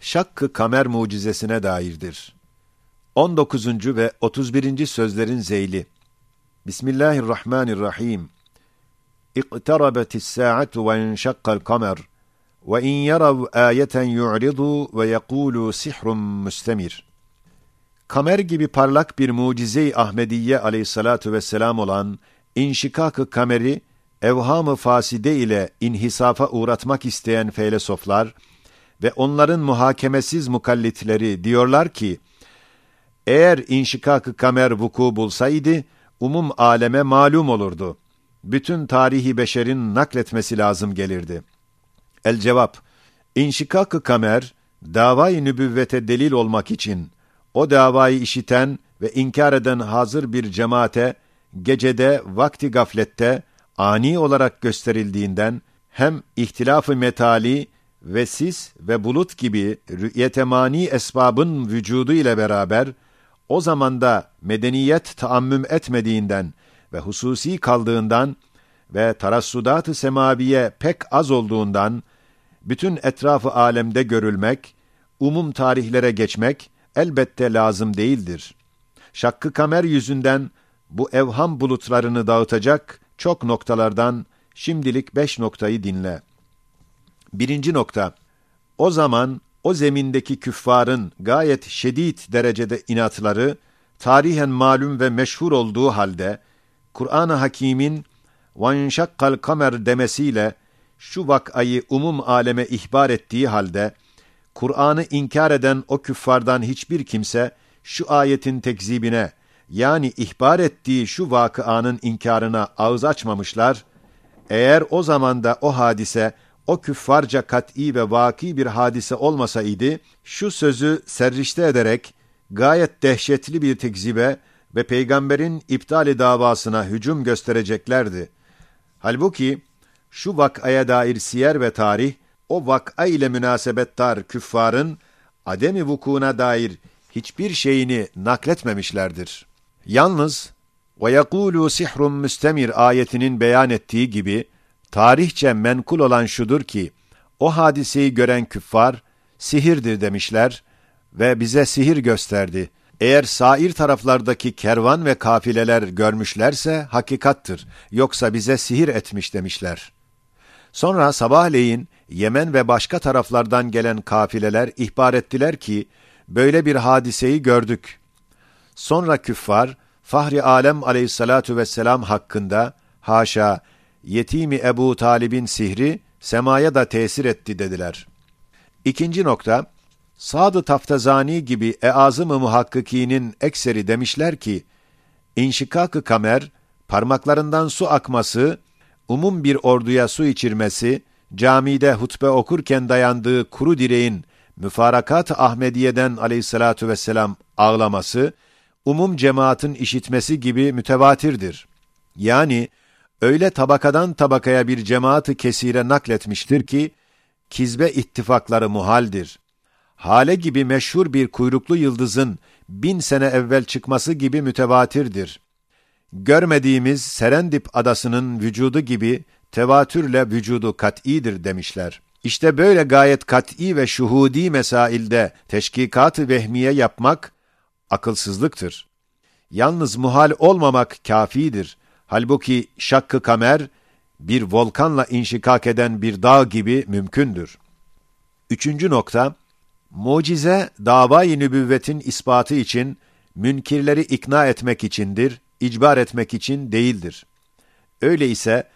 Şakkı kamer mucizesine dairdir. 19. ve 31. sözlerin zeyli. Bismillahirrahmanirrahim. İqtarabetis sa'atu ve enşakkal kamer. Ve in yarav ayeten yu'ridu ve yekulu sihrun müstemir. Kamer gibi parlak bir mucize-i Ahmediye aleyhissalatu vesselam olan inşikak-ı kameri evham-ı faside ile inhisafa uğratmak isteyen felsefeler ve onların muhakemesiz mukallitleri diyorlar ki, eğer inşikak-ı kamer vuku bulsaydı, umum aleme malum olurdu. Bütün tarihi beşerin nakletmesi lazım gelirdi. El cevap, inşikak-ı kamer, davayı nübüvvete delil olmak için, o davayı işiten ve inkar eden hazır bir cemaate, gecede, vakti gaflette, ani olarak gösterildiğinden, hem ihtilaf-ı metali ve sis ve bulut gibi rü'yetemani esbabın vücudu ile beraber, o zamanda medeniyet taammüm etmediğinden ve hususi kaldığından ve tarassudat-ı semaviye pek az olduğundan, bütün etrafı alemde görülmek, umum tarihlere geçmek elbette lazım değildir. Şakkı kamer yüzünden bu evham bulutlarını dağıtacak çok noktalardan şimdilik beş noktayı dinle. Birinci nokta, o zaman o zemindeki küffarın gayet şedid derecede inatları, tarihen malum ve meşhur olduğu halde, Kur'an-ı Hakîm'in vanşakkal kamer demesiyle şu vakayı umum aleme ihbar ettiği halde, Kur'an'ı inkar eden o küffardan hiçbir kimse şu ayetin tekzibine yani ihbar ettiği şu vakıanın inkarına ağız açmamışlar, eğer o zamanda o hadise o küffarca kat'i ve vaki bir hadise olmasaydı, şu sözü serrişte ederek, gayet dehşetli bir tekzibe ve peygamberin iptali davasına hücum göstereceklerdi. Halbuki, şu vakaya dair siyer ve tarih, o vak'a ile münasebettar küffarın, ademi vukuuna dair hiçbir şeyini nakletmemişlerdir. Yalnız, وَيَقُولُوا sihrun müstemir ayetinin beyan ettiği gibi, tarihçe menkul olan şudur ki, o hadiseyi gören küffar, sihirdir demişler ve bize sihir gösterdi. Eğer sair taraflardaki kervan ve kafileler görmüşlerse hakikattır, yoksa bize sihir etmiş demişler. Sonra sabahleyin Yemen ve başka taraflardan gelen kafileler ihbar ettiler ki, böyle bir hadiseyi gördük. Sonra küffar, Fahri Alem aleyhissalatu vesselam hakkında, haşa, yetimi Ebu Talib'in sihri, semaya da tesir etti dediler. İkinci nokta, Sadı Taftazani gibi e-azım-ı ekseri demişler ki, inşikak-ı kamer, parmaklarından su akması, umum bir orduya su içirmesi, camide hutbe okurken dayandığı kuru direğin müfarakat Ahmediye'den aleyhissalatu vesselam ağlaması, umum cemaatin işitmesi gibi mütevatirdir. Yani, öyle tabakadan tabakaya bir cemaati kesire nakletmiştir ki, kizbe ittifakları muhaldir. Hale gibi meşhur bir kuyruklu yıldızın bin sene evvel çıkması gibi mütevatirdir. Görmediğimiz Serendip adasının vücudu gibi tevatürle vücudu kat'idir demişler. İşte böyle gayet kat'i ve şuhudi mesailde teşkikat-ı vehmiye yapmak akılsızlıktır. Yalnız muhal olmamak kafidir. Halbuki şakkı kamer, bir volkanla inşikak eden bir dağ gibi mümkündür. Üçüncü nokta, mucize davayı nübüvvetin ispatı için, münkirleri ikna etmek içindir, icbar etmek için değildir. Öyleyse,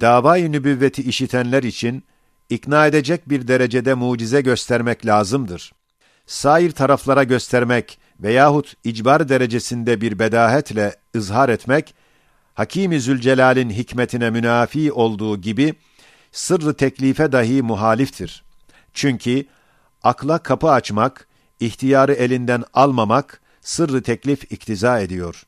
davayı nübüvveti işitenler için, ikna edecek bir derecede mucize göstermek lazımdır. Sair taraflara göstermek veyahut icbar derecesinde bir bedahetle ızhar etmek, Hakim-i Zülcelal'in hikmetine münafi olduğu gibi, sırrı teklife dahi muhaliftir. Çünkü akla kapı açmak, ihtiyarı elinden almamak, sırrı teklif iktiza ediyor.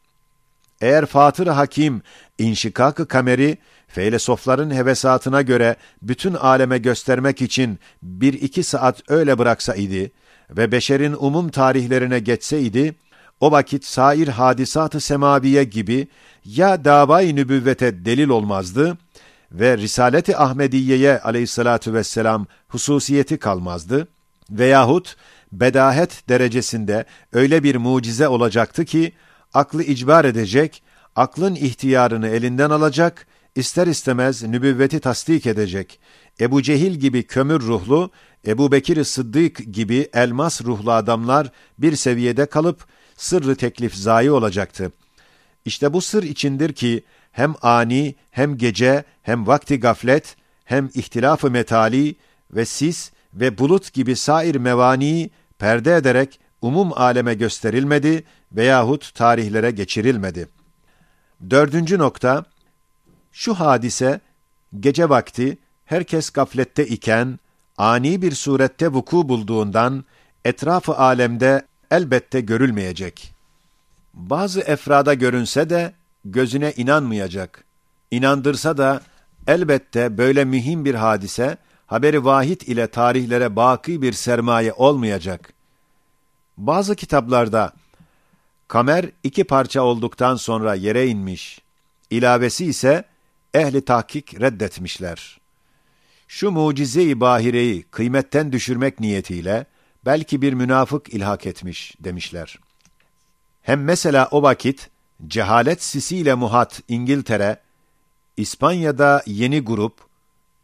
Eğer Fatır Hakim, inşikak-ı kameri, feylesofların hevesatına göre bütün aleme göstermek için bir iki saat öyle bıraksaydı ve beşerin umum tarihlerine geçseydi, o vakit sair hadisat-ı semaviye gibi ya davayı nübüvvete delil olmazdı ve Risalet-i Ahmediye'ye aleyhissalatu vesselam hususiyeti kalmazdı Veyahut bedahet derecesinde öyle bir mucize olacaktı ki, aklı icbar edecek, aklın ihtiyarını elinden alacak, ister istemez nübüvveti tasdik edecek. Ebu Cehil gibi kömür ruhlu, Ebu Bekir Sıddık gibi elmas ruhlu adamlar bir seviyede kalıp sırrı teklif zayi olacaktı. İşte bu sır içindir ki hem ani hem gece hem vakti gaflet hem ihtilafı metali ve sis ve bulut gibi sair mevani perde ederek umum aleme gösterilmedi veyahut tarihlere geçirilmedi. Dördüncü nokta, şu hadise, gece vakti, herkes gaflette iken, ani bir surette vuku bulduğundan, etrafı alemde elbette görülmeyecek. Bazı efrada görünse de, gözüne inanmayacak. İnandırsa da, elbette böyle mühim bir hadise, haberi vahid ile tarihlere baki bir sermaye olmayacak. Bazı kitaplarda, kamer iki parça olduktan sonra yere inmiş, ilavesi ise ehli tahkik reddetmişler. Şu mucize-i bahireyi kıymetten düşürmek niyetiyle belki bir münafık ilhak etmiş demişler. Hem mesela o vakit cehalet sisiyle muhat İngiltere, İspanya'da yeni grup,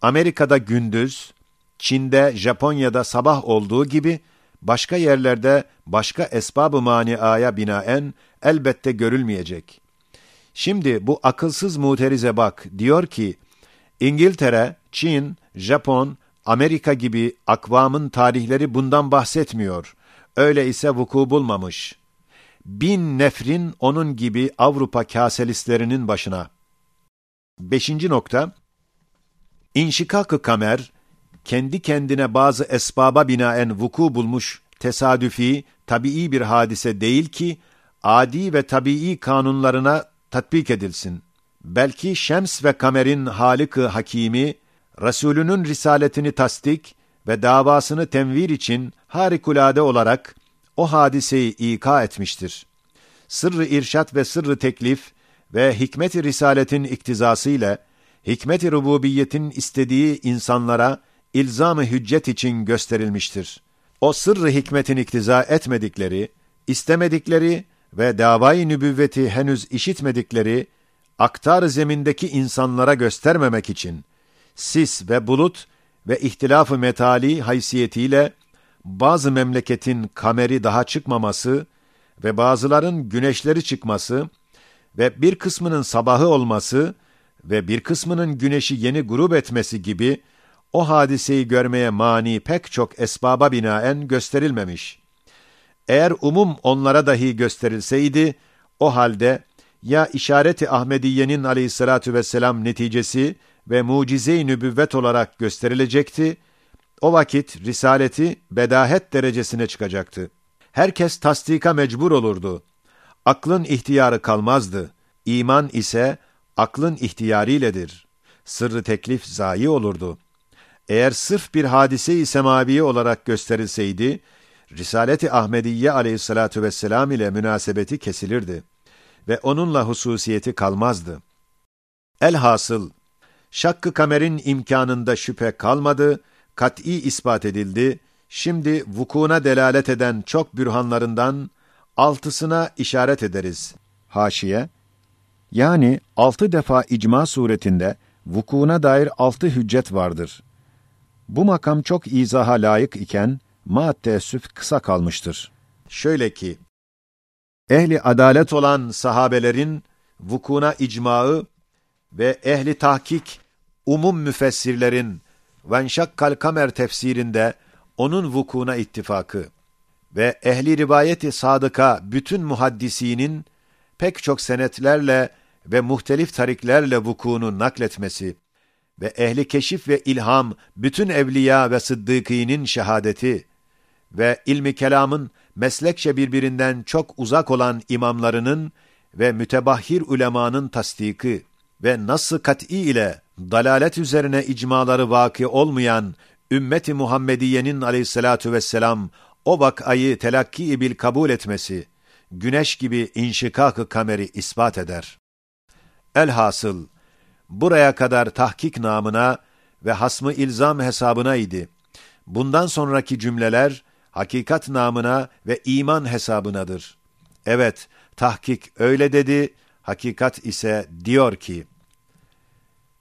Amerika'da gündüz, Çin'de, Japonya'da sabah olduğu gibi başka yerlerde başka esbab-ı maniaya binaen elbette görülmeyecek. Şimdi bu akılsız muterize bak diyor ki İngiltere, Çin, Japon, Amerika gibi akvamın tarihleri bundan bahsetmiyor. Öyle ise vuku bulmamış. Bin nefrin onun gibi Avrupa kaselistlerinin başına. Beşinci nokta, İnşikak-ı kamer, kendi kendine bazı esbaba binaen vuku bulmuş tesadüfi, tabii bir hadise değil ki, adi ve tabii kanunlarına tatbik edilsin. Belki Şems ve Kamer'in Halık-ı Hakimi, Resulünün risaletini tasdik ve davasını temvir için harikulade olarak o hadiseyi ika etmiştir. Sırrı irşat ve sırrı teklif ve hikmet-i risaletin iktizası ile hikmet-i rububiyetin istediği insanlara ilzam-ı hüccet için gösterilmiştir. O sırrı hikmetin iktiza etmedikleri, istemedikleri ve davayı nübüvveti henüz işitmedikleri aktar zemindeki insanlara göstermemek için sis ve bulut ve ihtilaf-ı metali haysiyetiyle bazı memleketin kameri daha çıkmaması ve bazıların güneşleri çıkması ve bir kısmının sabahı olması ve bir kısmının güneşi yeni grup etmesi gibi o hadiseyi görmeye mani pek çok esbaba binaen gösterilmemiş. Eğer umum onlara dahi gösterilseydi, o halde ya işareti Ahmediye'nin aleyhissalatü vesselam neticesi ve mucize-i nübüvvet olarak gösterilecekti, o vakit risaleti bedahet derecesine çıkacaktı. Herkes tasdika mecbur olurdu. Aklın ihtiyarı kalmazdı. İman ise aklın ihtiyariyledir. Sırrı teklif zayi olurdu. Eğer sırf bir hadise-i semaviye olarak gösterilseydi, Risalet-i Ahmediye aleyhissalatu vesselam ile münasebeti kesilirdi ve onunla hususiyeti kalmazdı. Elhasıl, şakkı kamerin imkanında şüphe kalmadı, kat'î ispat edildi, şimdi vukuna delalet eden çok bürhanlarından altısına işaret ederiz. Haşiye, yani altı defa icma suretinde vukuna dair altı hüccet vardır. Bu makam çok izaha layık iken, ma teessüf kısa kalmıştır. Şöyle ki, ehli adalet olan sahabelerin vukuna icmaı ve ehli tahkik umum müfessirlerin Venşakkal Kamer tefsirinde onun vukuna ittifakı ve ehli rivayeti sadıka bütün muhaddisinin pek çok senetlerle ve muhtelif tariklerle vukunu nakletmesi ve ehli keşif ve ilham bütün evliya ve sıddıkînin şehadeti ve ilmi kelamın meslekçe birbirinden çok uzak olan imamlarının ve mütebahhir ulemanın tasdiki ve nasıl kat'i ile dalalet üzerine icmaları vaki olmayan ümmeti Muhammediye'nin aleyhissalatu vesselam o vakayı telakki bil kabul etmesi, güneş gibi inşikak-ı kameri ispat eder. Elhasıl, buraya kadar tahkik namına ve hasmı ilzam hesabına idi. Bundan sonraki cümleler hakikat namına ve iman hesabınadır. Evet, tahkik öyle dedi, hakikat ise diyor ki,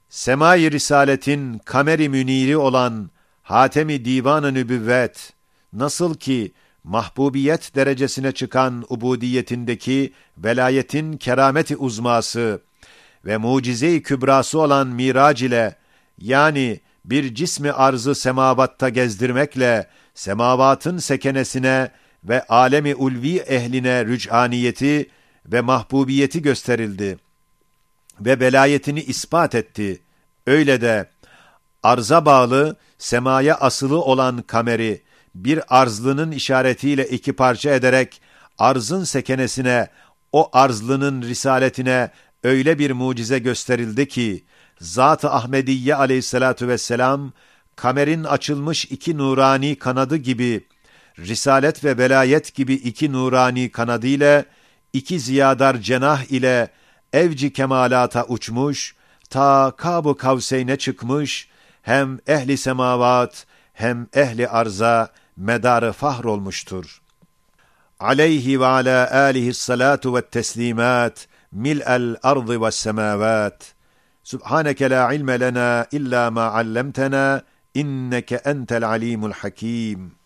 Semai Risaletin kameri müniri olan Hatemi Divan-ı Nübüvvet, nasıl ki mahbubiyet derecesine çıkan ubudiyetindeki velayetin kerameti uzması ve mucize-i kübrası olan mirac ile, yani bir cismi arzı semavatta gezdirmekle, semavatın sekenesine ve alemi ulvi ehline rüc'aniyeti ve mahbubiyeti gösterildi ve belayetini ispat etti. Öyle de arza bağlı, semaya asılı olan kameri bir arzlının işaretiyle iki parça ederek arzın sekenesine, o arzlının risaletine öyle bir mucize gösterildi ki, Zat-ı Ahmediye aleyhissalatu vesselam, kamerin açılmış iki nurani kanadı gibi, risalet ve velayet gibi iki nurani kanadı ile, iki ziyadar cenah ile evci kemalata uçmuş, ta Kab-ı Kavseyn'e çıkmış, hem ehli semavat, hem ehli arza medarı fahr olmuştur. Aleyhi ve ala alihi salatu ve teslimat, mil'el ardı ve semavat. Subhaneke la ilme lena illa ma allamtena, inneke entel alimul hakim.